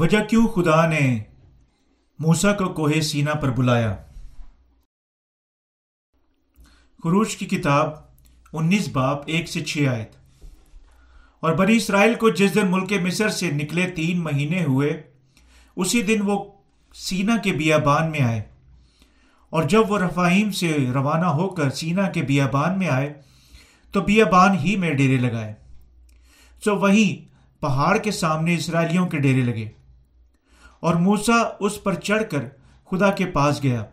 وجہ کیوں خدا نے موسا کو کوہ سینا پر بلایا؟ خروج کی کتاب انیس باپ ایک سے چھ آیت۔ اور بنی اسرائیل کو جس دن ملک مصر سے نکلے تین مہینے ہوئے، اسی دن وہ سینا کے بیابان میں آئے۔ اور جب وہ رفاہیم سے روانہ ہو کر سینا کے بیابان میں آئے، تو بیابان ہی میں ڈیرے لگائے۔ سو وہیں پہاڑ کے سامنے اسرائیلیوں کے ڈیرے لگے۔ اور موسا اس پر چڑھ کر خدا کے پاس گیا۔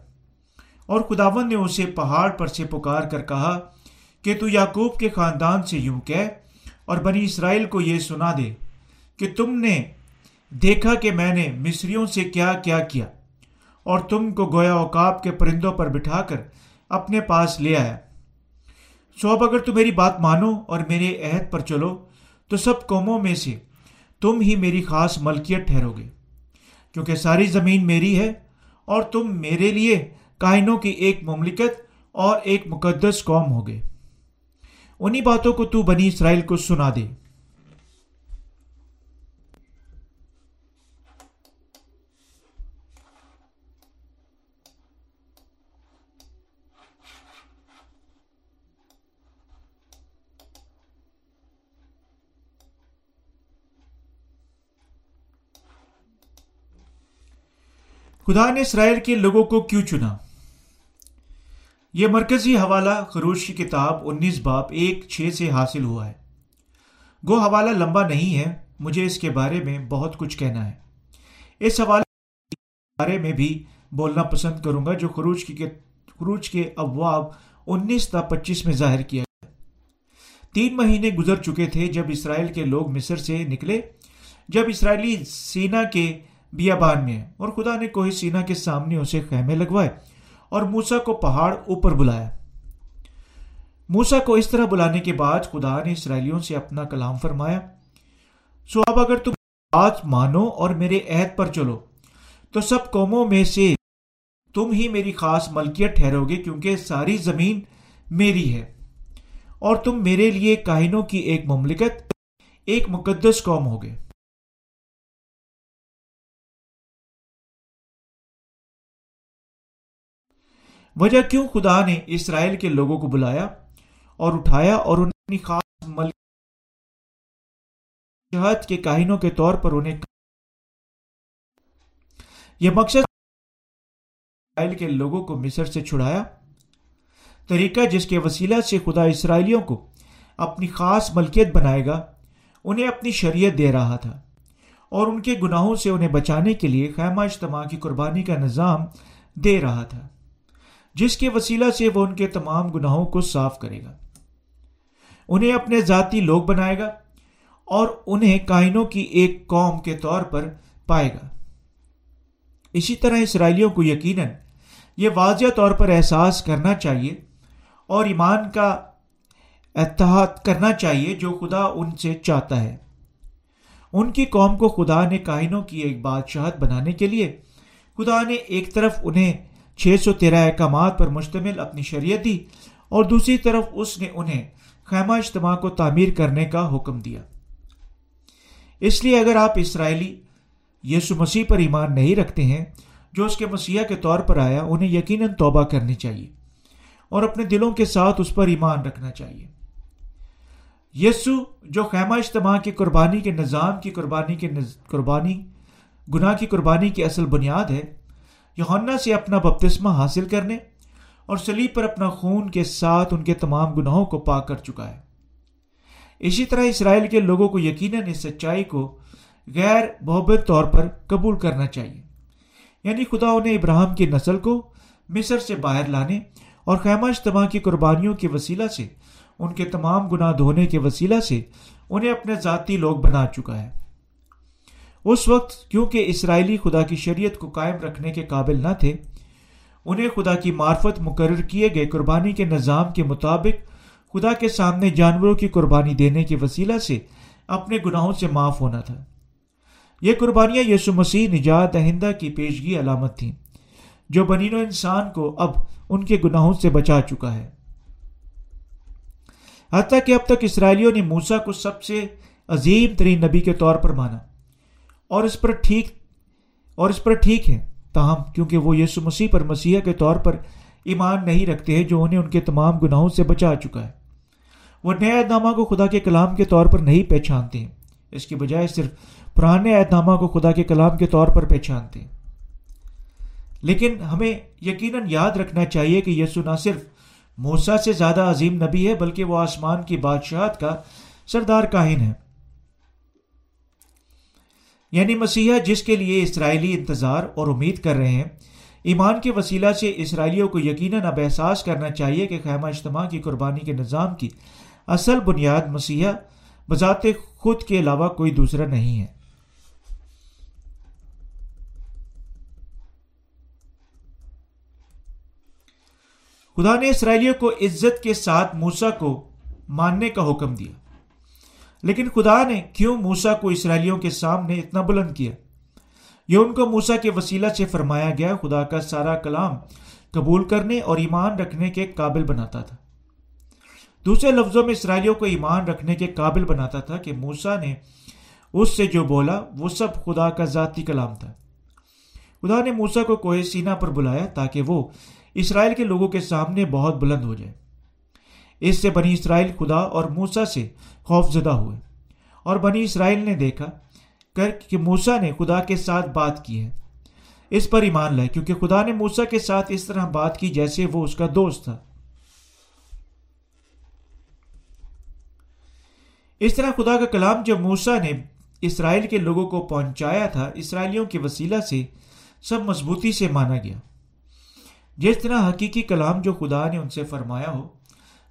اور خداون نے اسے پہاڑ پر سے پکار کر کہا کہ تو یعقوب کے خاندان سے یوں کہہ اور بنی اسرائیل کو یہ سنا دے کہ تم نے دیکھا کہ میں نے مصریوں سے کیا کیا کیا اور تم کو گویا اوقاب کے پرندوں پر بٹھا کر اپنے پاس لے آیا۔ سو اب اگر تم میری بات مانو اور میرے عہد پر چلو تو سب قوموں میں سے تم ہی میری خاص ملکیت ٹھہرو گے کیونکہ ساری زمین میری ہے اور تم میرے لیے کائنوں کی ایک مملکت اور ایک مقدس قوم ہوگے۔ انہی باتوں کو تو بنی اسرائیل کو سنا دے۔ خدا نے اسرائیل کے لوگوں کو کیوں چنا؟ یہ مرکزی حوالہ خروش کی کتاب انیس باپ ایک چھ سے حاصل ہوا ہے۔ گو حوالہ لمبا نہیں ہے، مجھے اس کے بارے میں بہت کچھ کہنا ہے۔ اس حوالے کے بارے میں بھی بولنا پسند کروں گا، جو خروج کی خروج کے ابواب انیس تا پچیس میں ظاہر کیا گیا۔ تین مہینے گزر چکے تھے جب اسرائیل کے لوگ مصر سے نکلے۔ جب اسرائیلی سینا کے بیابان میں اور خدا نے کوئی سینا کے سامنے اسے خیمے لگوائے اور موسا کو پہاڑ اوپر بلایا۔ موسا کو اس طرح بلانے کے بعد خدا نے اسرائیلیوں سے اپنا کلام فرمایا۔ سو اب اگر تم بات مانو اور میرے عہد پر چلو، تو سب قوموں میں سے تم ہی میری خاص ملکیت ٹھہرو گے کیونکہ ساری زمین میری ہے۔ اور تم میرے لیے کاہنوں کی ایک مملکت، ایک مقدس قوم ہوگے۔ وجہ کیوں خدا نے اسرائیل کے لوگوں کو بلایا اور اٹھایا اور انہیں اپنی خاص ملک کے کاہنوں کے طور پر انہیں یہ مقصد اسرائیل کے لوگوں کو مصر سے چھڑایا۔ طریقہ جس کے وسیلہ سے خدا اسرائیلیوں کو اپنی خاص ملکیت بنائے گا، انہیں اپنی شریعت دے رہا تھا۔ اور ان کے گناہوں سے انہیں بچانے کے لیے خیمہ اجتماع کی قربانی کا نظام دے رہا تھا۔ جس کے وسیلہ سے وہ ان کے تمام گناہوں کو صاف کرے گا۔ انہیں اپنے ذاتی لوگ بنائے گا اور انہیں کائنوں کی ایک قوم کے طور پر پائے گا۔ اسی طرح اسرائیلیوں کو یقیناً یہ واضح طور پر احساس کرنا چاہیے اور ایمان کا اتحاد کرنا چاہیے جو خدا ان سے چاہتا ہے۔ ان کی قوم کو خدا نے کائنوں کی ایک بادشاہت بنانے کے لیے خدا نے ایک طرف انہیں چھ سو تیرہ احکامات پر مشتمل اپنی شریعت دی اور دوسری طرف اس نے انہیں خیمہ اجتماع کو تعمیر کرنے کا حکم دیا۔ اس لیے اگر آپ اسرائیلی یسو مسیح پر ایمان نہیں رکھتے ہیں، جو اس کے مسیح کے طور پر آیا، انہیں یقیناً توبہ کرنی چاہیے اور اپنے دلوں کے ساتھ اس پر ایمان رکھنا چاہیے۔ یسو جو خیمہ اجتماع کی قربانی کے نظام کی قربانی کے نز... قربانی، گناہ کی قربانی کی اصل بنیاد ہے یوحنا سے اپنا بپتسمہ حاصل کرنے اور سلیب پر اپنا خون کے ساتھ ان کے تمام گناہوں کو پاک کر چکا ہے۔ اسی طرح اسرائیل کے لوگوں کو یقیناً اس سچائی کو غیر محبت طور پر قبول کرنا چاہیے۔ یعنی خدا انہیں ابراہم کی نسل کو مصر سے باہر لانے اور خیمہ اجتماع کی قربانیوں کے وسیلہ سے، ان کے تمام گناہ دھونے کے وسیلہ سے انہیں اپنے ذاتی لوگ بنا چکا ہے۔ اس وقت کیونکہ اسرائیلی خدا کی شریعت کو قائم رکھنے کے قابل نہ تھے، انہیں خدا کی معرفت مقرر کیے گئے قربانی کے نظام کے مطابق خدا کے سامنے جانوروں کی قربانی دینے کے وسیلہ سے اپنے گناہوں سے معاف ہونا تھا۔ یہ قربانیاں یسو مسیح نجات دہندہ کی پیشگی علامت تھیں، جو بنین و انسان کو اب ان کے گناہوں سے بچا چکا ہے۔ حتیٰ کہ اب تک اسرائیلیوں نے موسا کو سب سے عظیم ترین نبی کے طور پر مانا۔ اور اس پر ٹھیک اور اس پر ٹھیک ہے تاہم، کیونکہ وہ یسو مسیح پر، مسیح کے طور پر ایمان نہیں رکھتے ہیں، جو انہیں ان کے تمام گناہوں سے بچا چکا ہے۔ وہ نئے عہد نامہ کو خدا کے کلام کے طور پر نہیں پہچانتے ہیں۔ اس کے بجائے صرف پرانے عہد نامہ کو خدا کے کلام کے طور پر پہچانتے ہیں۔ لیکن ہمیں یقیناً یاد رکھنا چاہیے کہ یسو نہ صرف موسا سے زیادہ عظیم نبی ہے، بلکہ وہ آسمان کی بادشاہت کا سردار کاہن ہے۔ یعنی مسیحا جس کے لیے اسرائیلی انتظار اور امید کر رہے ہیں، ایمان کے وسیلہ سے اسرائیلیوں کو یقیناً اب احساس کرنا چاہیے کہ خیمہ اجتماع کی قربانی کے نظام کی اصل بنیاد مسیحا بذات خود کے علاوہ کوئی دوسرا نہیں ہے۔ خدا نے اسرائیلیوں کو عزت کے ساتھ موسا کو ماننے کا حکم دیا۔ لیکن خدا نے کیوں موسا کو اسرائیلیوں کے سامنے اتنا بلند کیا؟ یہ ان کو موسا کے وسیلہ سے فرمایا گیا، خدا کا سارا کلام قبول کرنے اور ایمان رکھنے کے قابل بناتا تھا۔ دوسرے لفظوں میں اسرائیلیوں کو ایمان رکھنے کے قابل بناتا تھا کہ موسا نے اس سے جو بولا، وہ سب خدا کا ذاتی کلام تھا۔ خدا نے موسا کو کوہ سینا پر بلایا تاکہ وہ اسرائیل کے لوگوں کے سامنے بہت بلند ہو جائے۔ اس سے بنی اسرائیل خدا اور موسا سے خوف زدہ ہوئے۔ اور بنی اسرائیل نے دیکھا کر کہ موسا نے خدا کے ساتھ بات کی ہے۔ اس پر ایمان لائے، کیونکہ خدا نے موسا کے ساتھ اس طرح بات کی جیسے وہ اس کا دوست تھا۔ اس طرح خدا کا کلام جب موسا نے اسرائیل کے لوگوں کو پہنچایا تھا، اسرائیلیوں کے وسیلہ سے سب مضبوطی سے مانا گیا۔ جس طرح حقیقی کلام جو خدا نے ان سے فرمایا ہو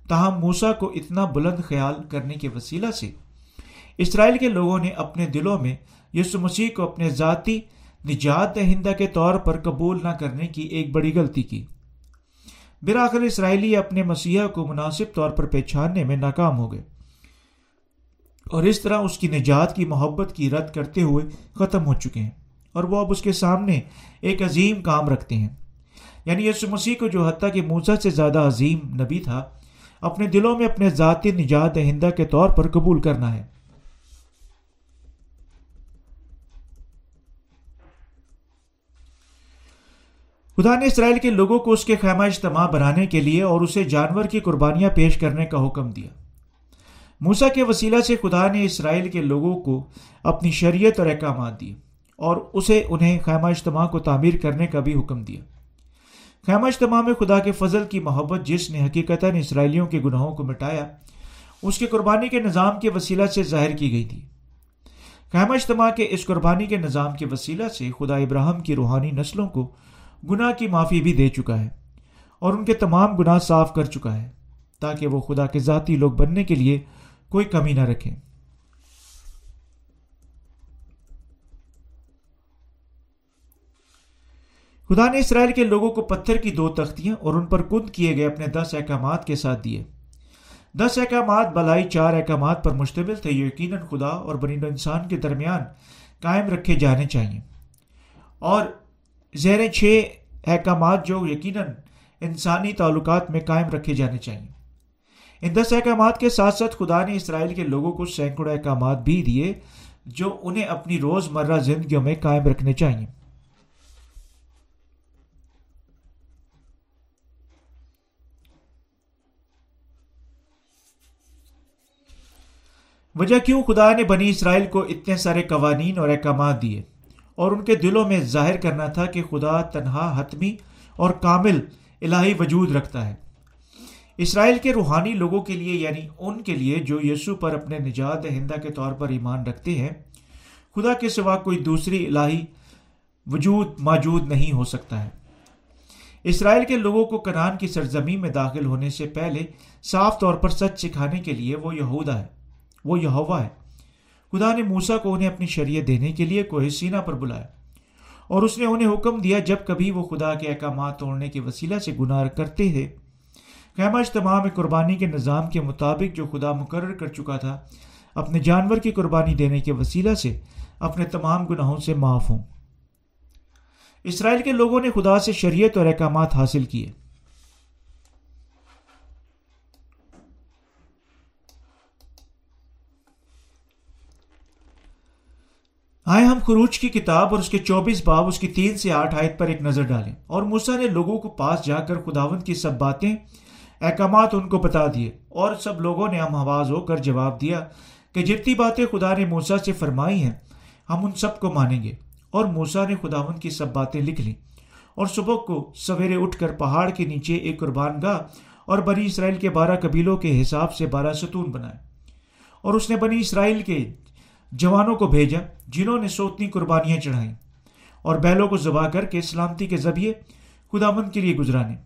تاہم موسا کو اتنا بلند خیال کرنے کے وسیلہ سے اسرائیل کے لوگوں نے اپنے دلوں میں یسو مسیح کو اپنے ذاتی نجات دہندہ کے طور پر قبول نہ کرنے کی ایک بڑی غلطی کی۔ براخر اسرائیلی اپنے مسیح کو مناسب طور پر پہچاننے میں ناکام ہو گئے اور اس طرح اس کی نجات کی محبت کی رد کرتے ہوئے ختم ہو چکے ہیں اور وہ اب اس کے سامنے ایک عظیم کام رکھتے ہیں۔ یعنی یسو مسیح کو جو حتیٰ کہ موسا سے زیادہ عظیم نبی تھا اپنے دلوں میں اپنے ذاتی نجات دہندہ کے طور پر قبول کرنا ہے۔ خدا نے اسرائیل کے لوگوں کو اس کے خیمہ اجتماع بنانے کے لیے اور اسے جانور کی قربانیاں پیش کرنے کا حکم دیا۔ موسا کے وسیلہ سے خدا نے اسرائیل کے لوگوں کو اپنی شریعت اور احکامات دیے اور اسے انہیں خیمہ اجتماع کو تعمیر کرنے کا بھی حکم دیا۔ خیمہ اجتماع میں خدا کے فضل کی محبت جس نے حقیقت اسرائیلیوں کے گناہوں کو مٹایا، اس کی قربانی کے نظام کے وسیلہ سے ظاہر کی گئی تھی۔ خیمہ اجتماع کے اس قربانی کے نظام کے وسیلہ سے خدا ابراہم کی روحانی نسلوں کو گناہ کی معافی بھی دے چکا ہے اور ان کے تمام گناہ صاف کر چکا ہے تاکہ وہ خدا کے ذاتی لوگ بننے کے لیے کوئی کمی نہ رکھیں۔ خدا نے اسرائیل کے لوگوں کو پتھر کی دو تختیاں اور ان پر کند کیے گئے اپنے دس احکامات کے ساتھ دیے۔ دس احکامات بلائی چار احکامات پر مشتمل تھے یقیناً خدا اور بنی انسان کے درمیان قائم رکھے جانے چاہیے۔ اور زیر چھ احکامات جو یقیناً انسانی تعلقات میں قائم رکھے جانے چاہیے۔ ان دس احکامات کے ساتھ ساتھ خدا نے اسرائیل کے لوگوں کو سینکڑوں احکامات بھی دیے جو انہیں اپنی روز مرہ زندگیوں میں قائم رکھنے چاہیے۔ وجہ کیوں خدا نے بنی اسرائیل کو اتنے سارے قوانین اور احکامات دیے؟ اور ان کے دلوں میں ظاہر کرنا تھا کہ خدا تنہا، حتمی اور کامل الہی وجود رکھتا ہے۔ اسرائیل کے روحانی لوگوں کے لیے یعنی ان کے لیے، جو یسو پر اپنے نجات ہندہ کے طور پر ایمان رکھتے ہیں، خدا کے سوا کوئی دوسری الہی وجود موجود نہیں ہو سکتا ہے۔ اسرائیل کے لوگوں کو کنان کی سرزمین میں داخل ہونے سے پہلے صاف طور پر سچ سکھانے کے لیے وہ یہودا ہے۔ وہ یہوا ہے۔ خدا نے موسا کو انہیں اپنی شریعت دینے کے لیے کوہ سینا پر بلایا اور اس نے انہیں حکم دیا جب کبھی وہ خدا کے احکامات توڑنے کے وسیلہ سے گناہ کرتے تھے۔ خیمہ اجتماع میں قربانی کے نظام کے مطابق جو خدا مقرر کر چکا تھا، اپنے جانور کی قربانی دینے کے وسیلہ سے اپنے تمام گناہوں سے معاف ہوں۔ اسرائیل کے لوگوں نے خدا سے شریعت اور احکامات حاصل کیے۔ آئے ہم خروج کی کتاب اور اس کے چوبیس باب اس کی تین سے آٹھ آیت پر ایک نظر ڈالیں۔ اور موسا نے لوگوں کو پاس جا کر خداون کی سب باتیں، احکامات ان کو بتا دیے۔ اور سب لوگوں نے ہم آواز ہو کر جواب دیا کہ جتنی باتیں خدا نے موسا سے فرمائی ہیں، ہم ان سب کو مانیں گے۔ اور موسا نے خداون کی سب باتیں لکھ لیں۔ اور صبح کو سویرے اٹھ کر پہاڑ کے نیچے ایک قربان گاہ اور بنی اسرائیل کے بارہ قبیلوں کے حساب سے بارہ ستون بنائے۔ اور اس نے بنی اسرائیل کے جوانوں کو بھیجا جنہوں نے سوتنی قربانیاں چڑھائیں اور بیلوں کو ذبح کر کے سلامتی کے ذریعے خدا مند کے لیے گزرانے۔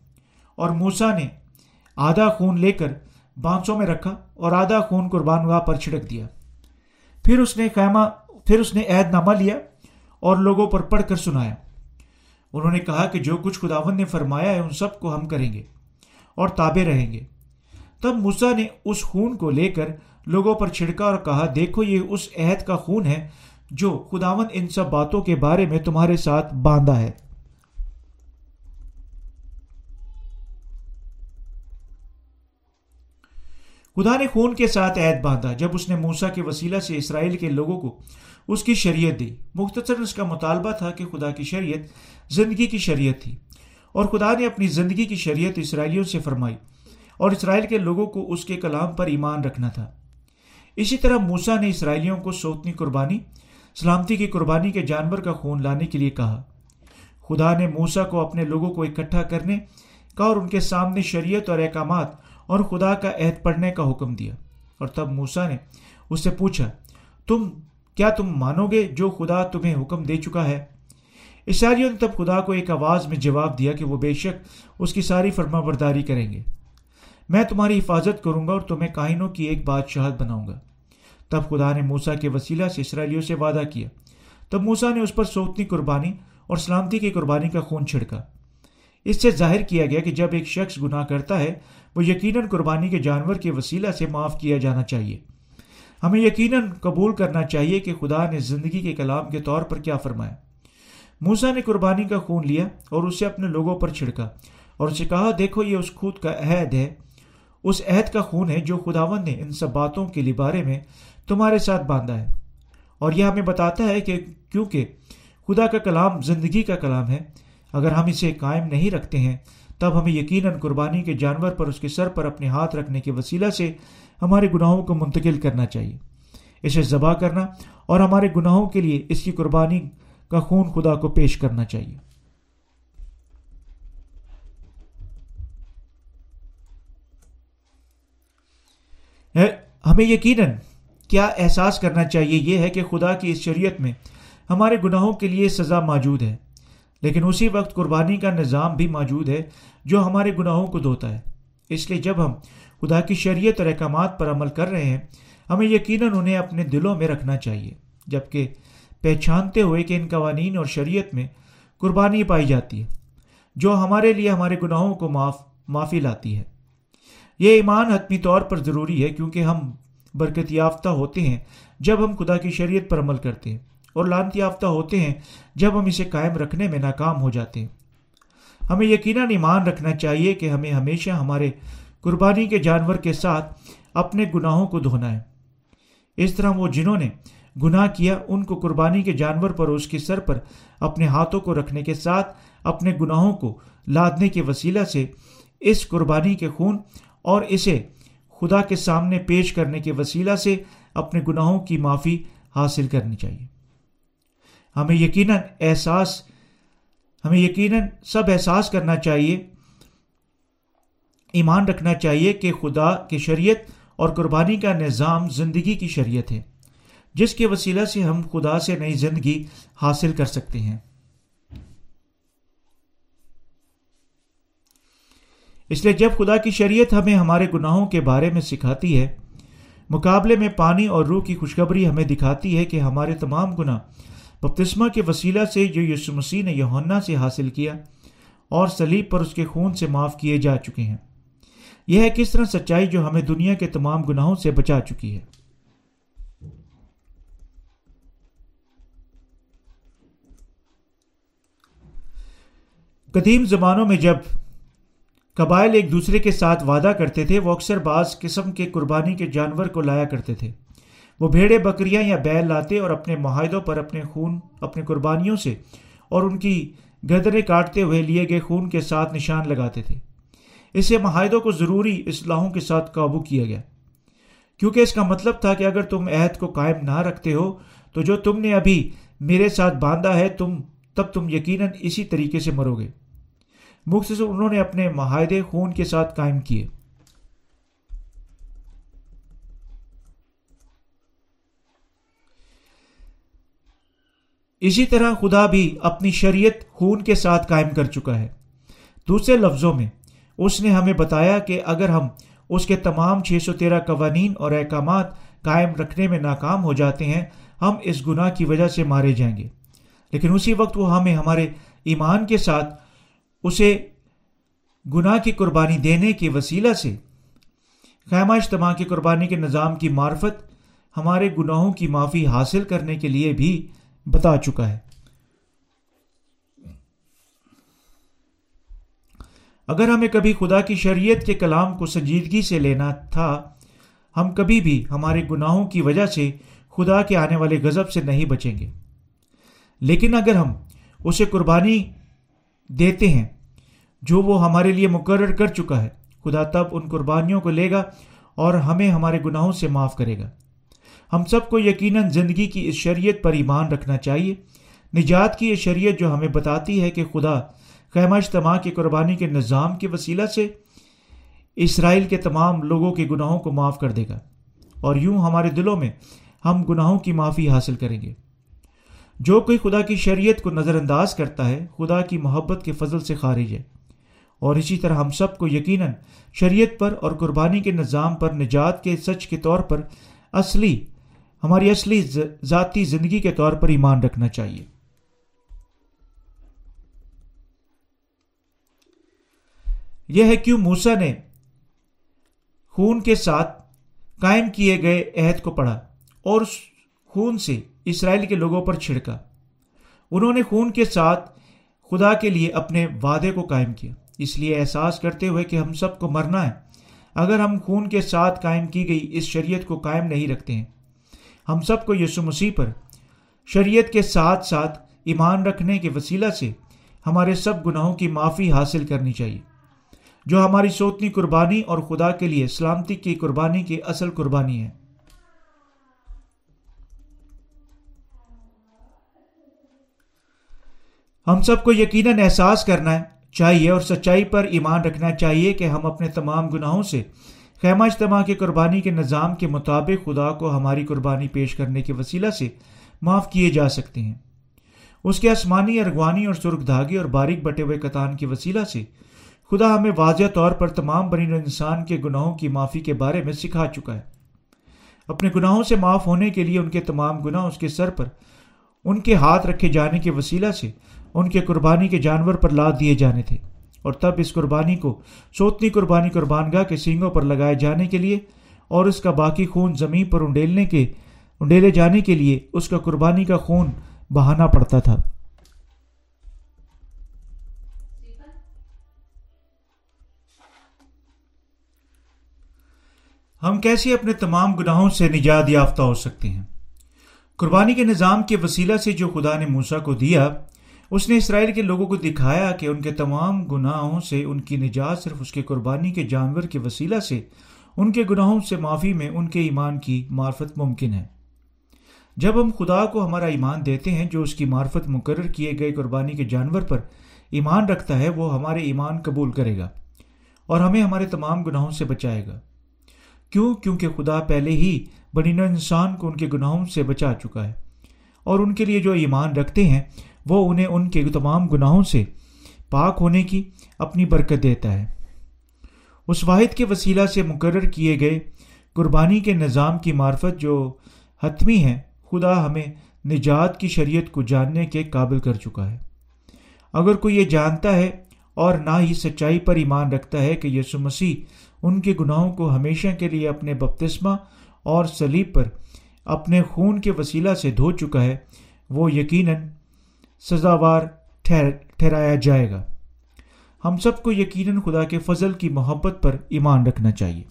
اور موسا نے آدھا خون لے کر بانسوں میں رکھا اور آدھا خون قربان گاہ پر چھڑک دیا۔ پھر اس نے خیمہ، پھر اس نے عہد نامہ لیا اور لوگوں پر پڑھ کر سنایا۔ انہوں نے کہا کہ جو کچھ خداون نے فرمایا ہے ان سب کو ہم کریں گے اور تابے رہیں گے۔ تب موسا نے اس خون کو لے کر لوگوں پر چھڑکا اور کہا، دیکھو یہ اس عہد کا خون ہے جو خداون ان سب باتوں کے بارے میں تمہارے ساتھ باندھا ہے۔ خدا نے خون کے ساتھ عہد باندھا۔ جب اس نے موسا کے وسیلہ سے اسرائیل کے لوگوں کو اس کی شریعت دی مختصر اس کا مطالبہ تھا کہ خدا کی شریعت زندگی کی شریعت تھی۔ اور خدا نے اپنی زندگی کی شریعت اسرائیلیوں سے فرمائی اور اسرائیل کے لوگوں کو اس کے کلام پر ایمان رکھنا تھا۔ اسی طرح موسا نے اسرائیلیوں کو سوتنی قربانی، سلامتی کی قربانی کے جانور کا خون لانے کے لیے کہا۔ خدا نے موسا کو اپنے لوگوں کو اکٹھا کرنے کا اور ان کے سامنے شریعت اور احکامات اور خدا کا عہد پڑھنے کا حکم دیا۔ اور تب موسا نے اس سے پوچھا، تم کیا تم مانو گے جو خدا تمہیں حکم دے چکا ہے؟ اسرائیلیوں نے تب خدا کو ایک آواز میں جواب دیا کہ وہ بے شک اس کی ساری فرما برداری کریں گے۔ میں تمہاری حفاظت کروں گا اور تمہیں کائنوں کی ایک بادشاہت بناؤں گا۔ تب خدا نے موسا کے وسیلہ سے اسرائیلیوں سے وعدہ کیا۔ تب موسا نے اس پر سوتنی قربانی اور سلامتی کی قربانی کا خون چھڑکا۔ اس سے ظاہر کیا گیا کہ جب ایک شخص گناہ کرتا ہے، وہ یقیناً قربانی کے جانور کے وسیلہ سے معاف کیا جانا چاہیے۔ ہمیں یقیناً قبول کرنا چاہیے کہ خدا نے زندگی کے کلام کے طور پر کیا فرمایا۔ موسا نے قربانی کا خون لیا اور اسے اپنے لوگوں پر چھڑکا اور اسے کہا، دیکھو، یہ اس خود کا عہد ہے۔ اس عہد کا خون ہے جو خداون نے ان سب باتوں کے بارے میں تمہارے ساتھ باندھا ہے۔ اور یہ ہمیں بتاتا ہے کہ کیونکہ خدا کا کلام زندگی کا کلام ہے، اگر ہم اسے قائم نہیں رکھتے ہیں، تب ہمیں یقیناً قربانی کے جانور پر اس کے سر پر اپنے ہاتھ رکھنے کے وسیلہ سے ہمارے گناہوں کو منتقل کرنا چاہیے۔ اسے ذبح کرنا اور ہمارے گناہوں کے لیے اس کی قربانی کا خون خدا کو پیش کرنا چاہیے۔ ہمیں یقیناً کیا احساس کرنا چاہیے یہ ہے کہ خدا کی اس شریعت میں ہمارے گناہوں کے لیے سزا موجود ہے، لیکن اسی وقت قربانی کا نظام بھی موجود ہے جو ہمارے گناہوں کو دھوتا ہے۔ اس لیے جب ہم خدا کی شریعت اور احکامات پر عمل کر رہے ہیں، ہمیں یقیناً انہیں اپنے دلوں میں رکھنا چاہیے، جبکہ پہچانتے ہوئے کہ ان قوانین اور شریعت میں قربانی پائی جاتی ہے، جو ہمارے لیے ہمارے گناہوں کو معاف، معافی لاتی ہے۔ یہ ایمان حتمی طور پر ضروری ہے کیونکہ ہم برکت یافتہ ہوتے ہیں جب ہم خدا کی شریعت پر عمل کرتے ہیں اور لانت یافتہ ہوتے ہیں جب ہم اسے قائم رکھنے میں ناکام ہو جاتے ہیں۔ ہمیں یقیناً ایمان رکھنا چاہیے کہ ہمیں ہمیشہ ہمارے قربانی کے جانور کے ساتھ اپنے گناہوں کو دھونا ہے۔ اس طرح وہ جنہوں نے گناہ کیا، ان کو قربانی کے جانور پر اس کے سر پر اپنے ہاتھوں کو رکھنے کے ساتھ اپنے گناہوں کو لادنے کے وسیلہ سے اس قربانی کے خون اور اسے خدا کے سامنے پیش کرنے کے وسیلہ سے اپنے گناہوں کی معافی حاصل کرنی چاہیے۔ ہمیں یقیناً احساس، ہمیں یقیناً سب احساس کرنا چاہیے، ایمان رکھنا چاہیے کہ خدا کی شریعت اور قربانی کا نظام زندگی کی شریعت ہے، جس کے وسیلہ سے ہم خدا سے نئی زندگی حاصل کر سکتے ہیں۔ اس لیے جب خدا کی شریعت ہمیں ہمارے گناہوں کے بارے میں سکھاتی ہے، مقابلے میں پانی اور روح کی خوشخبری ہمیں دکھاتی ہے کہ ہمارے تمام گناہ بپتسمہ کے وسیلہ سے جو یسو مسیح نے یونا سے حاصل کیا اور سلیب پر اس کے خون سے معاف کیے جا چکے ہیں۔ یہ ہے کس طرح سچائی جو ہمیں دنیا کے تمام گناہوں سے بچا چکی ہے۔ قدیم زمانوں میں جب قبائل ایک دوسرے کے ساتھ وعدہ کرتے تھے، وہ اکثر بعض قسم کے قربانی کے جانور کو لایا کرتے تھے۔ وہ بھیڑے، بکریاں یا بیل لاتے اور اپنے معاہدوں پر اپنے خون اپنے قربانیوں سے اور ان کی گدرے کاٹتے ہوئے لیے گئے خون کے ساتھ نشان لگاتے تھے۔ اسے معاہدوں کو ضروری اصلاحوں کے ساتھ قابو کیا گیا۔ کیونکہ اس کا مطلب تھا کہ اگر تم عہد کو قائم نہ رکھتے ہو، تو جو تم نے ابھی میرے ساتھ باندھا ہے، تم، تب تم یقیناً اسی طریقے سے مرو گے۔ مختصر انہوں نے اپنے معاہدے خون کے ساتھ قائم کیے۔ اسی طرح خدا بھی اپنی شریعت خون کے ساتھ قائم کر چکا ہے۔ دوسرے لفظوں میں اس نے ہمیں بتایا کہ اگر ہم اس کے تمام چھ سو تیرہ قوانین اور احکامات قائم رکھنے میں ناکام ہو جاتے ہیں، ہم اس گناہ کی وجہ سے مارے جائیں گے۔ لیکن اسی وقت وہ ہمیں ہمارے ایمان کے ساتھ اسے گناہ کی قربانی دینے کے وسیلہ سے۔ خیمہ اجتماع کی قربانی کے نظام کی معرفت ہمارے گناہوں کی معافی حاصل کرنے کے لیے بھی بتا چکا ہے۔ اگر ہمیں کبھی خدا کی شریعت کے کلام کو سنجیدگی سے لینا تھا، ہم کبھی بھی ہمارے گناہوں کی وجہ سے خدا کے آنے والے غضب سے نہیں بچیں گے۔ لیکن اگر ہم اسے قربانی دیتے ہیں۔ جو وہ ہمارے لیے مقرر کر چکا ہے، خدا تب ان قربانیوں کو لے گا اور ہمیں ہمارے گناہوں سے معاف کرے گا۔ ہم سب کو یقیناً زندگی کی اس شریعت پر ایمان رکھنا چاہیے۔ نجات کی یہ شریعت جو ہمیں بتاتی ہے کہ خدا خیمہ اجتماع کی قربانی کے نظام کے وسیلہ سے اسرائیل کے تمام لوگوں کے گناہوں کو معاف کر دے گا۔ اور یوں ہمارے دلوں میں ہم گناہوں کی معافی حاصل کریں گے۔ جو کوئی خدا کی شریعت کو نظر انداز کرتا ہے، خدا کی محبت کے فضل سے خارج ہے۔ اور اسی طرح ہم سب کو یقیناً شریعت پر اور قربانی کے نظام پر، نجات کے سچ کے طور پر اصلی، ہماری اصلی ذاتی زندگی کے طور پر ایمان رکھنا چاہیے۔ یہ ہے کیوں موسا نے خون کے ساتھ قائم کیے گئے عہد کو پڑھا۔ اور اس خون سے اسرائیل کے لوگوں پر چھڑکا۔ انہوں نے خون کے ساتھ خدا کے لیے اپنے وعدے کو قائم کیا۔ اس لیے احساس کرتے ہوئے کہ ہم سب کو مرنا ہے۔ اگر ہم خون کے ساتھ قائم کی گئی اس شریعت کو قائم نہیں رکھتے ہیں، ہم سب کو یسو مسیح پر شریعت کے ساتھ ساتھ ایمان رکھنے کے وسیلہ سے ہمارے سب گناہوں کی معافی حاصل کرنی چاہیے۔ جو ہماری سوتنی قربانی اور خدا کے لیے سلامتی کی قربانی کی اصل قربانی ہے۔ ہم سب کو یقیناً احساس کرنا چاہیے اور سچائی پر ایمان رکھنا چاہیے کہ ہم اپنے تمام گناہوں سے خیمہ اجتماع کی قربانی کے نظام کے مطابق خدا کو ہماری قربانی پیش کرنے کے وسیلہ سے معاف کیے جا سکتے ہیں۔ اس کے آسمانی، ارغوانی اور سرخ دھاگے اور باریک بٹے ہوئے کتان کے وسیلہ سے خدا ہمیں واضح طور پر تمام برین انسان کے گناہوں کی معافی کے بارے میں سکھا چکا ہے۔ اپنے گناہوں سے معاف ہونے کے لیے ان کے تمام گناہ اس کے سر پر ان کے ہاتھ رکھے جانے کے وسیلہ سے ان کے قربانی کے جانور پر لاد دیے جانے تھے۔ اور تب اس قربانی کو سوتنی قربانی قربان گاہ کے سینگوں پر لگائے جانے کے لیے اور اس کا باقی خون زمین پر انڈیلنے کے، انڈیلے جانے کے لیے اس کا قربانی کا خون بہانا پڑتا تھا۔ ہم کیسے اپنے تمام گناہوں سے نجات یافتہ ہو سکتے ہیں؟ قربانی کے نظام کے وسیلہ سے جو خدا نے موسا کو دیا اس نے اسرائیل کے لوگوں کو دکھایا کہ ان کے تمام گناہوں سے ان کی نجات صرف اس کے قربانی کے جانور کے وسیلہ سے، ان کے گناہوں سے معافی میں ان کے ایمان کی معرفت ممکن ہے۔ جب ہم خدا کو ہمارا ایمان دیتے ہیں، جو اس کی معرفت مقرر کیے گئے قربانی کے جانور پر ایمان رکھتا ہے، وہ ہمارے ایمان قبول کرے گا اور ہمیں ہمارے تمام گناہوں سے بچائے گا۔ کیوں؟ کیونکہ خدا پہلے ہی بنینا انسان کو ان کے گناہوں سے بچا چکا ہے اور ان کے لیے جو ایمان رکھتے ہیں وہ انہیں ان کے تمام گناہوں سے پاک ہونے کی اپنی برکت دیتا ہے۔ اس واحد کے وسیلہ سے مقرر کیے گئے قربانی کے نظام کی معرفت جو حتمی ہے خدا ہمیں نجات کی شریعت کو جاننے کے قابل کر چکا ہے۔ اگر کوئی یہ جانتا ہے اور نہ ہی سچائی پر ایمان رکھتا ہے کہ یسو مسیح ان کے گناہوں کو ہمیشہ کے لیے اپنے بپتسمہ اور سلیب پر اپنے خون کے وسیلہ سے دھو چکا ہے، وہ یقیناً سزاوار ٹھہرایا جائے گا۔ ہم سب کو یقیناً خدا کے فضل کی محبت پر ایمان رکھنا چاہیے۔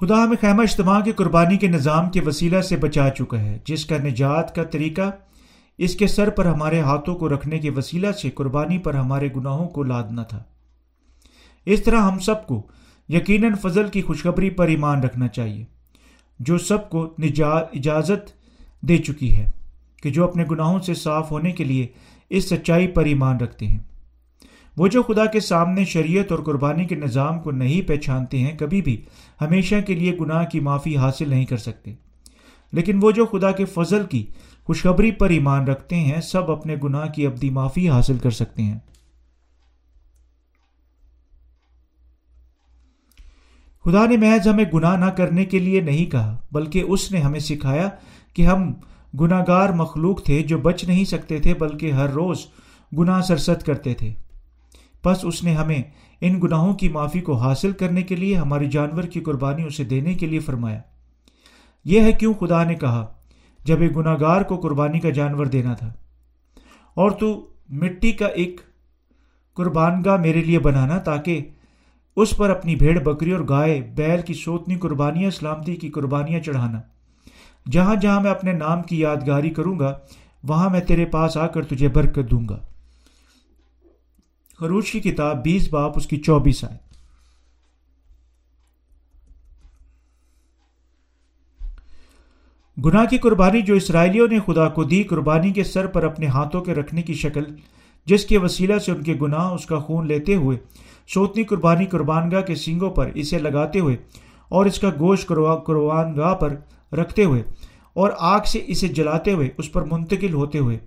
خدا ہمیں خیمہ اجتماع کی قربانی کے نظام کے وسیلہ سے بچا چکا ہے، جس کا نجات کا طریقہ اس کے سر پر ہمارے ہاتھوں کو رکھنے کے وسیلہ سے قربانی پر ہمارے گناہوں کو لادنا تھا۔ اس طرح ہم سب کو یقیناً فضل کی خوشخبری پر ایمان رکھنا چاہیے، جو سب کو اجازت دے چکی ہے کہ جو اپنے گناہوں سے صاف ہونے کے لیے اس سچائی پر ایمان رکھتے ہیں۔ وہ جو خدا کے سامنے شریعت اور قربانی کے نظام کو نہیں پہچانتے ہیں، کبھی بھی ہمیشہ کے لیے گناہ کی معافی حاصل نہیں کر سکتے۔ لیکن وہ جو خدا کے فضل کی خوشخبری پر ایمان رکھتے ہیں، سب اپنے گناہ کی ابدی معافی حاصل کر سکتے ہیں۔ خدا نے محض ہمیں گناہ نہ کرنے کے لیے نہیں کہا، بلکہ اس نے ہمیں سکھایا کہ ہم گناہ گار مخلوق تھے جو بچ نہیں سکتے تھے، بلکہ ہر روز گناہ سرست کرتے تھے۔ بس اس نے ہمیں ان گناہوں کی معافی کو حاصل کرنے کے لیے ہماری جانور کی قربانی اسے دینے کے لیے فرمایا۔ یہ ہے کیوں خدا نے کہا جب ایک گناہ گار کو قربانی کا جانور دینا تھا۔ اور تو مٹی کا ایک قربان گاہ میرے لیے بنانا تاکہ اس پر اپنی بھیڑ، بکری اور گائے، بیل کی سوتنی، قربانیاں، سلامتی کی قربانیاں چڑھانا۔ جہاں جہاں میں اپنے نام کی یادگاری کروں گا، وہاں میں تیرے پاس آ کر تجھے برکت دوں گا۔ خروش کی کتاب بیس باپ اس کی چوبیس آئے گناہ کی قربانی جو اسرائیلیوں نے خدا کو دی، قربانی کے سر پر اپنے ہاتھوں کے رکھنے کی شکل، جس کے وسیلہ سے ان کے گناہ اس کا خون لیتے ہوئے، سوتنی قربانی قربان گاہ کے سنگوں پر اسے لگاتے ہوئے اور اس کا گوشت قربان گاہ پر رکھتے ہوئے اور آگ سے اسے جلاتے ہوئے اس پر منتقل ہوتے ہوئے۔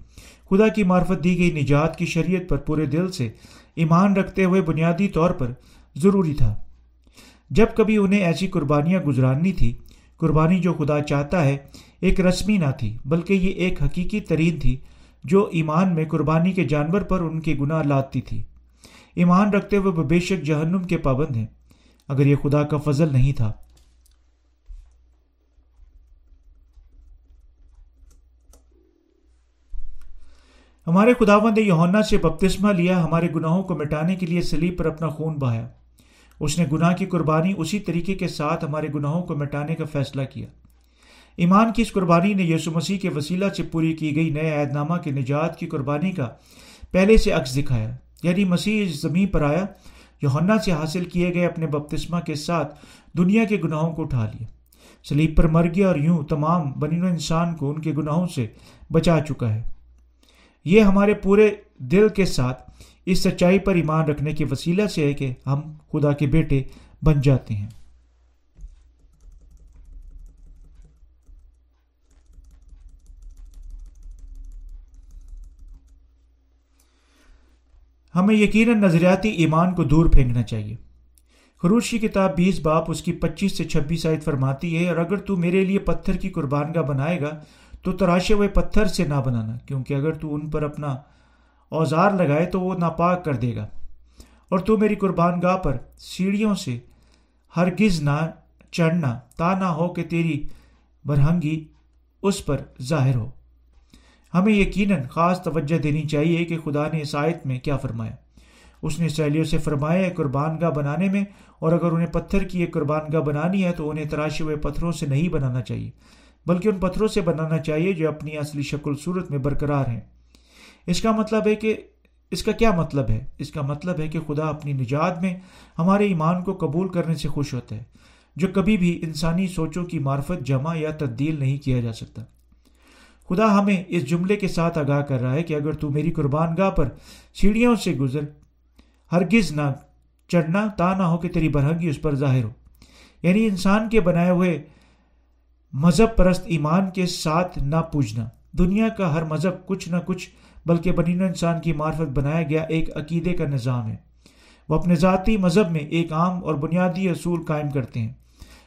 خدا کی معرفت دی گئی نجات کی شریعت پر پورے دل سے ایمان رکھتے ہوئے بنیادی طور پر ضروری تھا۔ جب کبھی انہیں ایسی قربانیاں گزرانی تھی قربانی جو خدا چاہتا ہے ایک رسمی نہ تھی، بلکہ یہ ایک حقیقی ترین تھی جو ایمان میں قربانی کے جانور پر ان کے گناہ لاتی تھی۔ ایمان رکھتے ہوئے وہ بے شک جہنم کے پابند ہیں۔ اگر یہ خدا کا فضل نہیں تھا۔ ہمارے خداوند یونا سے بپتسمہ لیا، ہمارے گناہوں کو مٹانے کے لیے سلیب پر اپنا خون بہایا۔ اس نے گناہ کی قربانی اسی طریقے کے ساتھ ہمارے گناہوں کو مٹانے کا فیصلہ کیا۔ ایمان کی اس قربانی نے یسو مسیح کے وسیلہ سے پوری کی گئی نئے عہد نامہ کے نجات کی قربانی کا پہلے سے عکس دکھایا۔ یعنی مسیح اس زمین پر آیا یونا سے حاصل کیے گئے اپنے بپتسمہ کے ساتھ دنیا کے گناہوں کو اٹھا لیا۔ سلیب پر مر گیا اور یوں تمام بنین و انسان کو ان کے گناہوں سے بچا چکا ہے۔ یہ ہمارے پورے دل کے ساتھ اس سچائی پر ایمان رکھنے کے وسیلہ سے ہے کہ ہم خدا کے بیٹے بن جاتے ہیں۔ ہمیں یقیناً نظریاتی ایمان کو دور پھینکنا چاہیے۔ خروش کی کتاب بیس باپ اس کی پچیس سے چھبیس آئٹ فرماتی ہے، اور اگر تو میرے لیے پتھر کی قربان گاہ بنائے گا، تو تراشے ہوئے پتھر سے نہ بنانا، کیونکہ اگر تو ان پر اپنا اوزار لگائے تو وہ ناپاک کر دے گا۔ اور تو میری قربان گاہ پر سیڑھیوں سے ہرگز نہ چڑھنا، تا نہ ہو کہ تیری برہنگی اس پر ظاہر ہو۔ ہمیں یقیناً خاص توجہ دینی چاہیے کہ خدا نے اس آیت میں کیا فرمایا۔ اس نے سیلیوں سے فرمایا قربان گاہ بنانے میں، اور اگر انہیں پتھر کی ایک قربان گاہ بنانی ہے تو انہیں تراشے ہوئے پتھروں سے نہیں بنانا چاہیے، بلکہ ان پتھروں سے بنانا چاہیے جو اپنی اصلی شکل صورت میں برقرار ہیں۔ اس کا مطلب ہے کہ اس کا کیا مطلب ہے؟ اس کا مطلب ہے کہ خدا اپنی نجات میں ہمارے ایمان کو قبول کرنے سے خوش ہوتا ہے، جو کبھی بھی انسانی سوچوں کی معرفت، جمع یا تبدیل نہیں کیا جا سکتا۔ خدا ہمیں اس جملے کے ساتھ آگاہ کر رہا ہے کہ اگر تو میری قربان گاہ پر سیڑھیوں سے گزر، ہرگز نہ چڑھنا، تا نہ ہو کہ تیری برہنگی اس پر ظاہر ہو۔ یعنی انسان کے بنائے ہوئے مذہب پرست ایمان کے ساتھ نہ پوجنا۔ دنیا کا ہر مذہب کچھ نہ کچھ بلکہ بنین انسان کی معرفت بنایا گیا ایک عقیدے کا نظام ہے۔ وہ اپنے ذاتی مذہب میں ایک عام اور بنیادی اصول قائم کرتے ہیں،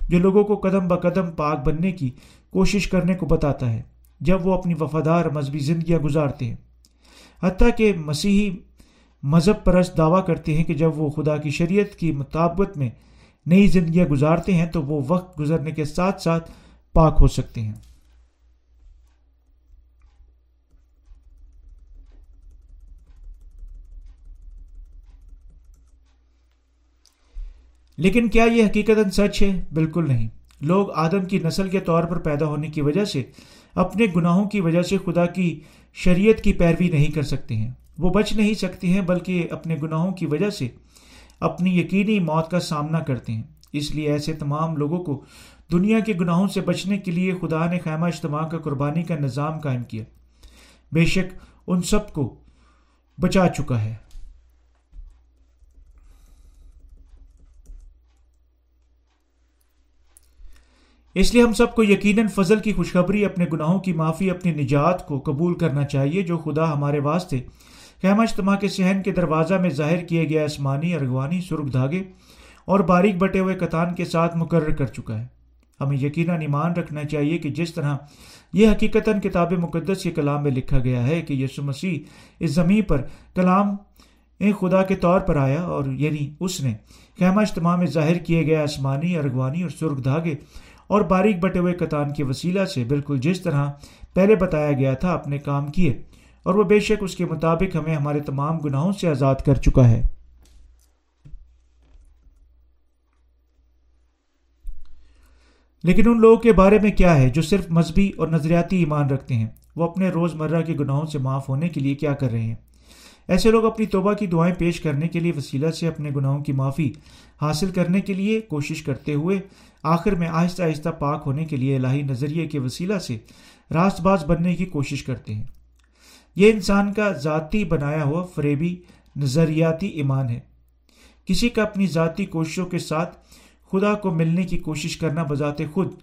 جو لوگوں کو قدم بقدم پاک بننے کی کوشش کرنے کو بتاتا ہے، جب وہ اپنی وفادار مذہبی زندگیاں گزارتے ہیں۔ حتیٰ کہ مسیحی مذہب پرست دعویٰ کرتے ہیں کہ جب وہ خدا کی شریعت کی مطابقت میں نئی زندگیاں گزارتے ہیں، تو وہ وقت گزرنے کے ساتھ ساتھ پاک ہو سکتے ہیں۔ لیکن کیا یہ حقیقت سچ ہے؟ بالکل نہیں۔ لوگ آدم کی نسل کے طور پر پیدا ہونے کی وجہ سے اپنے گناہوں کی وجہ سے خدا کی شریعت کی پیروی نہیں کر سکتے ہیں۔ وہ بچ نہیں سکتے ہیں، بلکہ اپنے گناہوں کی وجہ سے اپنی یقینی موت کا سامنا کرتے ہیں۔ اس لیے ایسے تمام لوگوں کو دنیا کے گناہوں سے بچنے کے لیے خدا نے خیمہ اجتماع کا قربانی کا نظام قائم کیا۔ بے شک ان سب کو بچا چکا ہے۔ اس لیے ہم سب کو یقیناً فضل کی خوشخبری اپنے گناہوں کی معافی، اپنی نجات کو قبول کرنا چاہیے، جو خدا ہمارے واسطے خیمہ اجتماع کے صحن کے دروازہ میں ظاہر کیے گیا آسمانی، ارغوانی، سرخ دھاگے اور باریک بٹے ہوئے کتان کے ساتھ مقرر کر چکا ہے۔ ہمیں یقیناً ایمان رکھنا چاہیے کہ جس طرح یہ حقیقت کتاب مقدس کے کلام میں لکھا گیا ہے کہ یسو مسیح اس زمین پر کلام خدا کے طور پر آیا اور یعنی اس نے خیمہ اجتماع میں ظاہر کیے گئے آسمانی، ارغوانی اور سرخ دھاگے اور باریک بٹے ہوئے کتان کے وسیلہ سے بالکل جس طرح پہلے بتایا گیا تھا اپنے کام کیے، اور وہ بے شک اس کے مطابق ہمیں ہمارے تمام گناہوں سے آزاد کر چکا ہے۔ لیکن ان لوگوں کے بارے میں کیا ہے جو صرف مذہبی اور نظریاتی ایمان رکھتے ہیں؟ وہ اپنے روز مرہ کے گناہوں سے معاف ہونے کے لیے کیا کر رہے ہیں؟ ایسے لوگ اپنی توبہ کی دعائیں پیش کرنے کے لیے وسیلہ سے اپنے گناہوں کی معافی حاصل کرنے کے لیے کوشش کرتے ہوئے آخر میں آہستہ آہستہ پاک ہونے کے لیے الہی نظریے کے وسیلہ سے راست باز بننے کی کوشش کرتے ہیں۔ یہ انسان کا ذاتی بنایا ہوا فریبی نظریاتی ایمان ہے۔ کسی کا اپنی ذاتی کوششوں کے ساتھ خدا کو ملنے کی کوشش کرنا بذات خود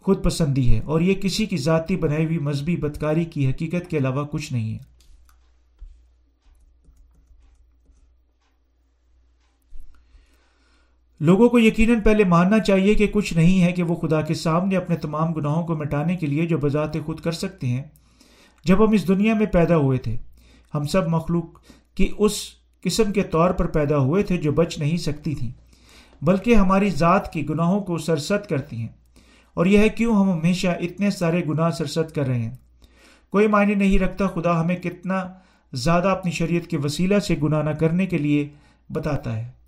خود پسندی ہے اور یہ کسی کی ذاتی بنائی ہوئی مذہبی بدکاری کی حقیقت کے علاوہ کچھ نہیں ہے۔ لوگوں کو یقیناً پہلے ماننا چاہیے کہ کچھ نہیں ہے کہ وہ خدا کے سامنے اپنے تمام گناہوں کو مٹانے کے لیے جو بذات خود کر سکتے ہیں۔ جب ہم اس دنیا میں پیدا ہوئے تھے، ہم سب مخلوق کی اس قسم کے طور پر پیدا ہوئے تھے جو بچ نہیں سکتی تھیں، بلکہ ہماری ذات کی گناہوں کو سرست کرتی ہیں۔ اور یہ ہے کیوں ہم ہمیشہ اتنے سارے گناہ سرست کر رہے ہیں۔ کوئی معنی نہیں رکھتا خدا ہمیں کتنا زیادہ اپنی شریعت کے وسیلہ سے گناہ نہ کرنے کے لیے بتاتا ہے۔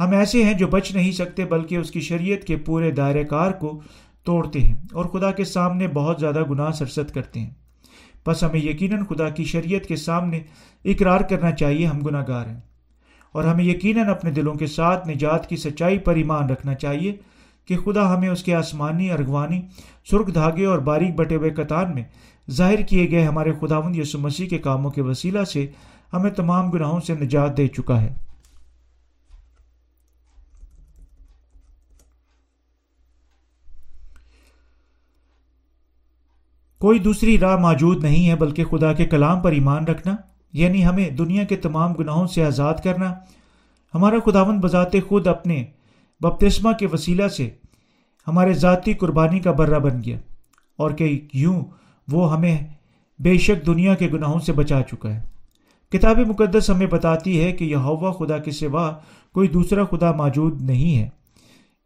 ہم ایسے ہیں جو بچ نہیں سکتے بلکہ اس کی شریعت کے پورے دائرۂ کار کو توڑتے ہیں اور خدا کے سامنے بہت زیادہ گناہ سرست کرتے ہیں۔ بس ہمیں یقیناً خدا کی شریعت کے سامنے اقرار کرنا چاہیے، ہم گناہ گار ہیں۔ اور ہمیں یقیناً اپنے دلوں کے ساتھ نجات کی سچائی پر ایمان رکھنا چاہیے کہ خدا ہمیں اس کے آسمانی، ارغوانی، سرخ دھاگے اور باریک بٹے ہوئے قطار میں ظاہر کیے گئے ہمارے خداوند یسو مسیح کے کاموں کے وسیلہ سے ہمیں تمام گناہوں سے نجات دے چکا ہے۔ کوئی دوسری راہ موجود نہیں ہے بلکہ خدا کے کلام پر ایمان رکھنا یعنی ہمیں دنیا کے تمام گناہوں سے آزاد کرنا۔ ہمارا خداون بذات خود اپنے بپتسمہ کے وسیلہ سے ہمارے ذاتی قربانی کا برہ بن گیا، اور کہ یوں وہ ہمیں بے شک دنیا کے گناہوں سے بچا چکا ہے۔ کتاب مقدس ہمیں بتاتی ہے کہ یہ ہوا خدا کے سوا کوئی دوسرا خدا موجود نہیں ہے،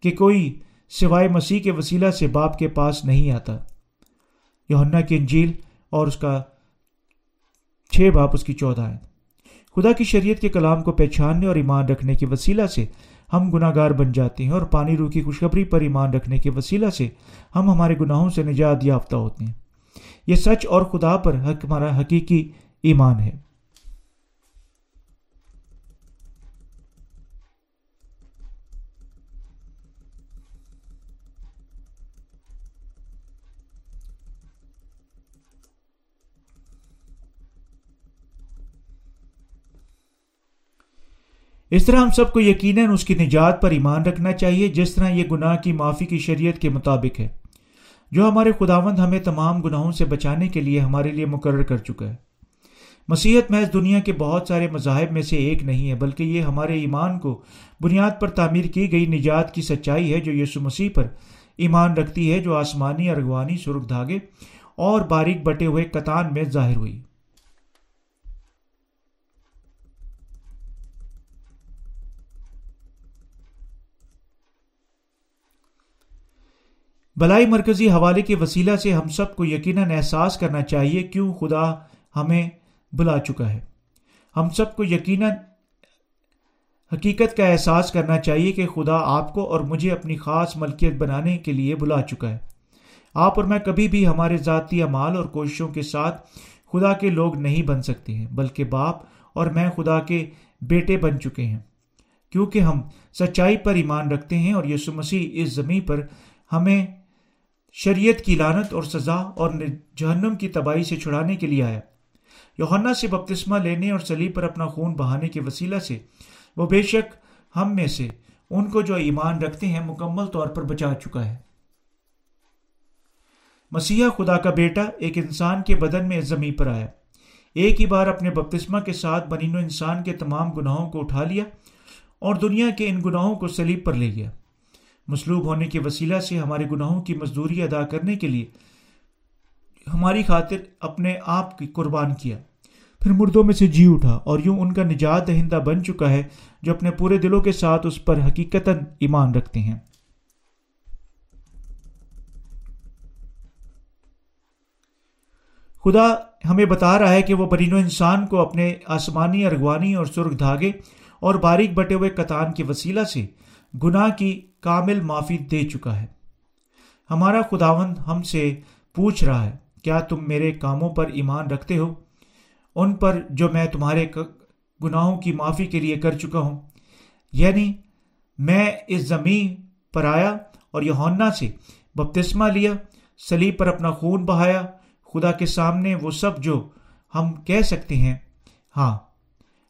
کہ کوئی سوائے مسیح کے وسیلہ سے باپ کے پاس نہیں آتا۔ یوہنا کی انجیل اور اس کا چھ باپ اس کی چودہ آئے خدا کی شریعت کے کلام کو پہچاننے اور ایمان رکھنے کے وسیلہ سے ہم گناہ گار بن جاتے ہیں اور پانی روح کی خوشخبری پر ایمان رکھنے کے وسیلہ سے ہم ہمارے گناہوں سے نجات یافتہ ہوتے ہیں۔ یہ سچ اور خدا پر حق ہمارا حقیقی ایمان ہے۔ اس طرح ہم سب کو یقیناً اس کی نجات پر ایمان رکھنا چاہیے، جس طرح یہ گناہ کی معافی کی شریعت کے مطابق ہے، جو ہمارے خداوند ہمیں تمام گناہوں سے بچانے کے لیے ہمارے لیے مقرر کر چکا ہے۔ مسیحت محض دنیا کے بہت سارے مذاہب میں سے ایک نہیں ہے، بلکہ یہ ہمارے ایمان کو بنیاد پر تعمیر کی گئی نجات کی سچائی ہے، جو یسو مسیح پر ایمان رکھتی ہے، جو آسمانی ارغوانی سرخ دھاگے اور باریک بٹے ہوئے کتان میں ظاہر ہوئی۔ بلائی مرکزی حوالے کے وسیلہ سے ہم سب کو یقیناً احساس کرنا چاہیے کیوں خدا ہمیں بلا چکا ہے۔ ہم سب کو یقیناً حقیقت کا احساس کرنا چاہیے کہ خدا آپ کو اور مجھے اپنی خاص ملکیت بنانے کے لیے بلا چکا ہے۔ آپ اور میں کبھی بھی ہمارے ذاتی اعمال اور کوششوں کے ساتھ خدا کے لوگ نہیں بن سکتے ہیں، بلکہ باپ اور میں خدا کے بیٹے بن چکے ہیں۔ کیونکہ ہم سچائی پر ایمان رکھتے ہیں اور یسو مسیح اس زمین پر ہمیں شریعت کی لانت اور سزا اور جہنم کی تباہی سے چھڑانے کے لیے آیا۔ یوہنا سے بپتسمہ لینے اور سلیب پر اپنا خون بہانے کے وسیلہ سے، وہ بے شک ہم میں سے ان کو جو ایمان رکھتے ہیں مکمل طور پر بچا چکا ہے۔ مسیحا خدا کا بیٹا ایک انسان کے بدن میں زمین پر آیا۔ ایک ہی بار اپنے بپتسمہ کے ساتھ بنین و انسان کے تمام گناہوں کو اٹھا لیا اور دنیا کے ان گناہوں کو سلیب پر لے گیا۔ مصلوب ہونے کے وسیلہ سے ہمارے گناہوں کی مزدوری ادا کرنے کے لیے ہماری خاطر اپنے آپ کی قربان کیا۔ پھر مردوں میں سے جی اٹھا اور یوں ان کا نجات دہندہ بن چکا ہے جو اپنے پورے دلوں کے ساتھ اس پر حقیقت ایمان رکھتے ہیں۔ خدا ہمیں بتا رہا ہے کہ وہ برین و انسان کو اپنے آسمانی، ارغوانی اور سرخ دھاگے اور باریک بٹے ہوئے کتان کے وسیلہ سے گناہ کی کامل معافی دے چکا ہے۔ ہمارا خداوند ہم سے پوچھ رہا ہے، کیا تم میرے کاموں پر ایمان رکھتے ہو؟ ان پر جو میں تمہارے گناہوں کی معافی کے لیے کر چکا ہوں۔ یعنی میں اس زمین پر آیا اور یونا سے بپتسمہ لیا سلیب پر اپنا خون بہایا۔ خدا کے سامنے وہ سب جو ہم کہہ سکتے ہیں۔ ہاں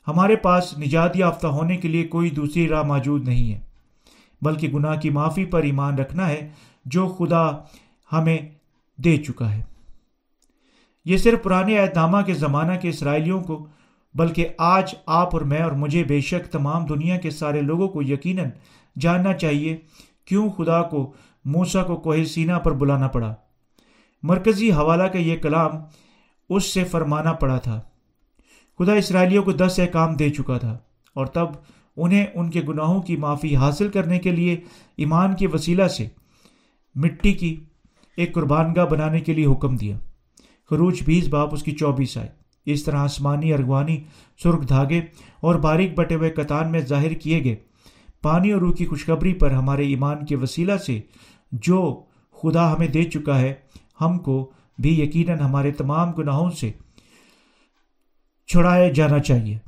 ہمارے پاس نجات یافتہ ہونے کے لیے کوئی دوسری راہ موجود نہیں ہے۔ بلکہ گناہ کی معافی پر ایمان رکھنا ہے، جو خدا ہمیں دے چکا ہے۔ یہ صرف پرانے اعتنامہ کے زمانہ کے اسرائیلیوں کو، بلکہ آج آپ اور میں اور مجھے بے شک تمام دنیا کے سارے لوگوں کو یقیناً جاننا چاہیے کیوں خدا کو موسا کو کوہ سینا پر بلانا پڑا۔ مرکزی حوالہ کا یہ کلام اس سے فرمانا پڑا تھا۔ خدا اسرائیلیوں کو دس احکام دے چکا تھا اور تب انہیں ان کے گناہوں کی معافی حاصل کرنے کے لیے ایمان کے وسیلہ سے مٹی کی ایک قربان گاہ بنانے کے لیے حکم دیا۔ خروج بیس باپ اس کی چوبیس آئے۔ اس طرح آسمانی، ارغوانی، سرخ دھاگے اور باریک بٹے ہوئے کتان میں ظاہر کیے گئے۔ پانی اور روح کی خوشخبری پر ہمارے ایمان کے وسیلہ سے جو خدا ہمیں دے چکا ہے، ہم کو بھی یقیناً ہمارے تمام گناہوں سے چھڑایا جانا چاہیے۔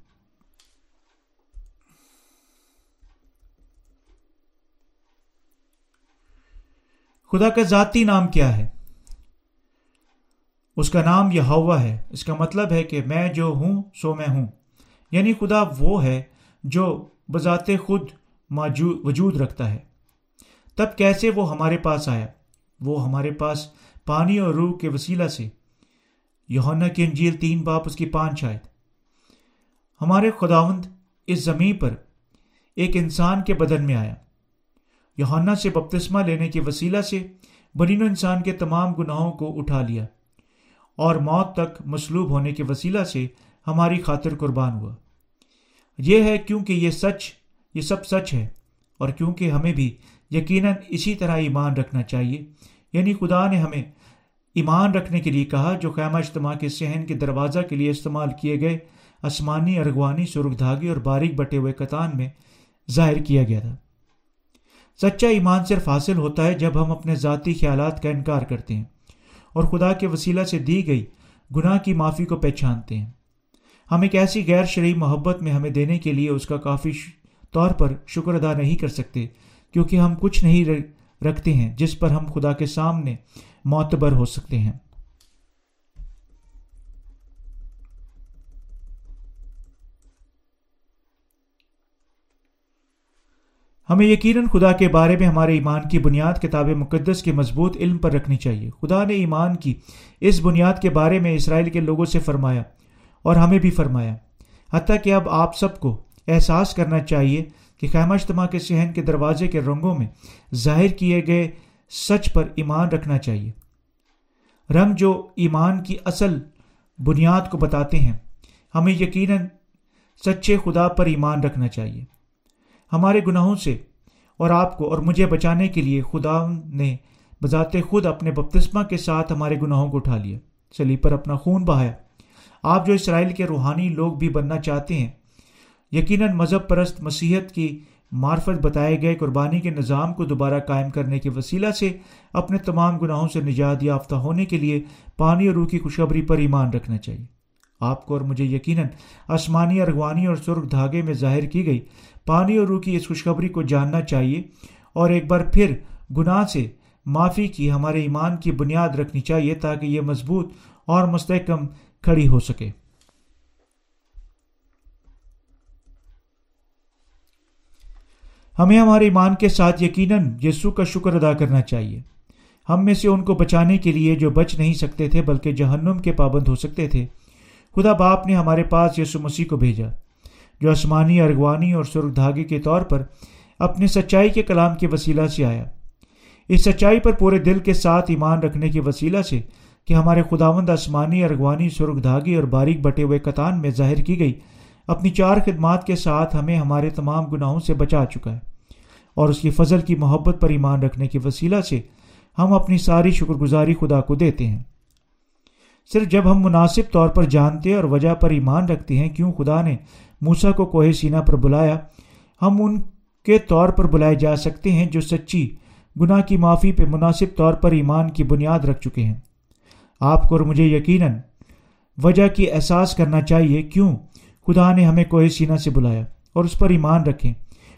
خدا کا ذاتی نام کیا ہے؟ اس کا نام یہ ہوا ہے۔ اس کا مطلب ہے کہ میں جو ہوں، سو میں ہوں۔ یعنی خدا وہ ہے جو بذات خود وجود رکھتا ہے۔ تب کیسے وہ ہمارے پاس آیا؟ وہ ہمارے پاس پانی اور روح کے وسیلہ سے۔ یونا کی انجیل تین باپ اس کی پانچ آئے ہمارے خداوند اس زمین پر ایک انسان کے بدن میں آیا۔ یوہانا سے بپتسمہ لینے کے وسیلہ سے بنین و انسان کے تمام گناہوں کو اٹھا لیا اور موت تک مصلوب ہونے کے وسیلہ سے ہماری خاطر قربان ہوا۔ یہ ہے کیونکہ یہ سچ، یہ سب سچ ہے اور کیونکہ ہمیں بھی یقیناً اسی طرح ایمان رکھنا چاہیے۔ یعنی خدا نے ہمیں ایمان رکھنے کے لیے کہا، جو خیمہ اجتماع کے صحن کے دروازہ کے لیے استعمال کیے گئے آسمانی ارغوانی سرخ دھاگے اور باریک بٹے ہوئے کتان میں ظاہر کیا گیا تھا۔ سچا ایمان صرف حاصل ہوتا ہے جب ہم اپنے ذاتی خیالات کا انکار کرتے ہیں اور خدا کے وسیلہ سے دی گئی گناہ کی معافی کو پہچانتے ہیں۔ ہم ایک ایسی غیر شرعی محبت میں ہمیں دینے کے لیے اس کا کافی طور پر شکر ادا نہیں کر سکتے، کیونکہ ہم کچھ نہیں رکھتے ہیں جس پر ہم خدا کے سامنے معتبر ہو سکتے ہیں۔ ہمیں یقیناً خدا کے بارے میں ہمارے ایمان کی بنیاد کتاب مقدس کے مضبوط علم پر رکھنی چاہیے۔ خدا نے ایمان کی اس بنیاد کے بارے میں اسرائیل کے لوگوں سے فرمایا اور ہمیں بھی فرمایا۔ حتیٰ کہ اب آپ سب کو احساس کرنا چاہیے کہ خیمہ اجتماع کے صحن کے دروازے کے رنگوں میں ظاہر کیے گئے سچ پر ایمان رکھنا چاہیے۔ رنگ جو ایمان کی اصل بنیاد کو بتاتے ہیں، ہمیں یقیناً سچے خدا پر ایمان رکھنا چاہیے۔ ہمارے گناہوں سے اور آپ کو اور مجھے بچانے کے لیے خدا نے بذات خود اپنے بپتسمہ کے ساتھ ہمارے گناہوں کو اٹھا لیا۔ سلی پر اپنا خون بہایا۔ آپ جو اسرائیل کے روحانی لوگ بھی بننا چاہتے ہیں، یقیناً مذہب پرست مسیحت کی معرفت بتائے گئے قربانی کے نظام کو دوبارہ قائم کرنے کے وسیلہ سے اپنے تمام گناہوں سے نجات یافتہ ہونے کے لیے پانی اور روح کی خوشخبری پر ایمان رکھنا چاہیے۔ آپ کو اور مجھے یقیناً آسمانی ارغوانی اور سرخ دھاگے میں ظاہر کی گئی پانی اور روح کی اس خوشخبری کو جاننا چاہیے اور ایک بار پھر گناہ سے معافی کی ہمارے ایمان کی بنیاد رکھنی چاہیے تاکہ یہ مضبوط اور مستحکم کھڑی ہو سکے۔ ہمیں ہمارے ایمان کے ساتھ یقیناً یسو کا شکر ادا کرنا چاہیے۔ ہم میں سے ان کو بچانے کے لیے جو بچ نہیں سکتے تھے بلکہ جہنم کے پابند ہو سکتے تھے۔ خدا باپ نے ہمارے پاس یسو مسیح کو بھیجا۔ جو آسمانی، ارغوانی اور سرخ دھاگے کے طور پر اپنے سچائی کے کلام کے وسیلہ سے آیا۔ اس سچائی پر پورے دل کے ساتھ ایمان رکھنے کے وسیلہ سے کہ ہمارے خداوند آسمانی، ارغوانی سرخ دھاگے اور باریک بٹے ہوئے قطان میں ظاہر کی گئی۔ اپنی چار خدمات کے ساتھ ہمیں ہمارے تمام گناہوں سے بچا چکا ہے اور اس کی فضل کی محبت پر ایمان رکھنے کے وسیلہ سے ہم اپنی ساری شکر گزاری خدا کو دیتے ہیں۔ صرف جب ہم مناسب طور پر جانتے اور وجہ پر ایمان رکھتے ہیں، کیوں خدا نے موسا کو کوہ سینا پر بلایا۔ ہم ان کے طور پر بلائے جا سکتے ہیں جو سچی گناہ کی معافی پہ مناسب طور پر ایمان کی بنیاد رکھ چکے ہیں۔ آپ کو اور مجھے یقیناً وجہ کی احساس کرنا چاہیے۔ کیوں؟ خدا نے ہمیں کوہ سینا سے بلایا اور اس پر ایمان رکھیں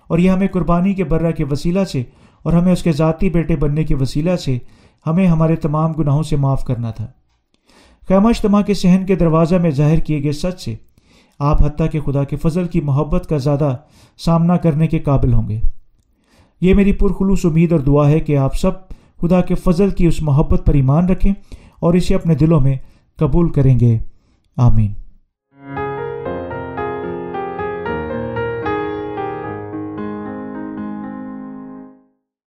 اور یہ ہمیں قربانی کے برہ کے وسیلہ سے اور ہمیں اس کے ذاتی بیٹے بننے کے وسیلہ سے ہمیں ہمارے تمام گناہوں سے معاف کرنا تھا۔ خیمہ اجتماع کے صحن کے دروازہ میں ظاہر کیے گئے سچ سے آپ حتیٰ کہ خدا کے فضل کی محبت کا زیادہ سامنا کرنے کے قابل ہوں گے۔ یہ میری پرخلوص امید اور دعا ہے کہ آپ سب خدا کے فضل کی اس محبت پر ایمان رکھیں اور اسے اپنے دلوں میں قبول کریں گے۔ آمین۔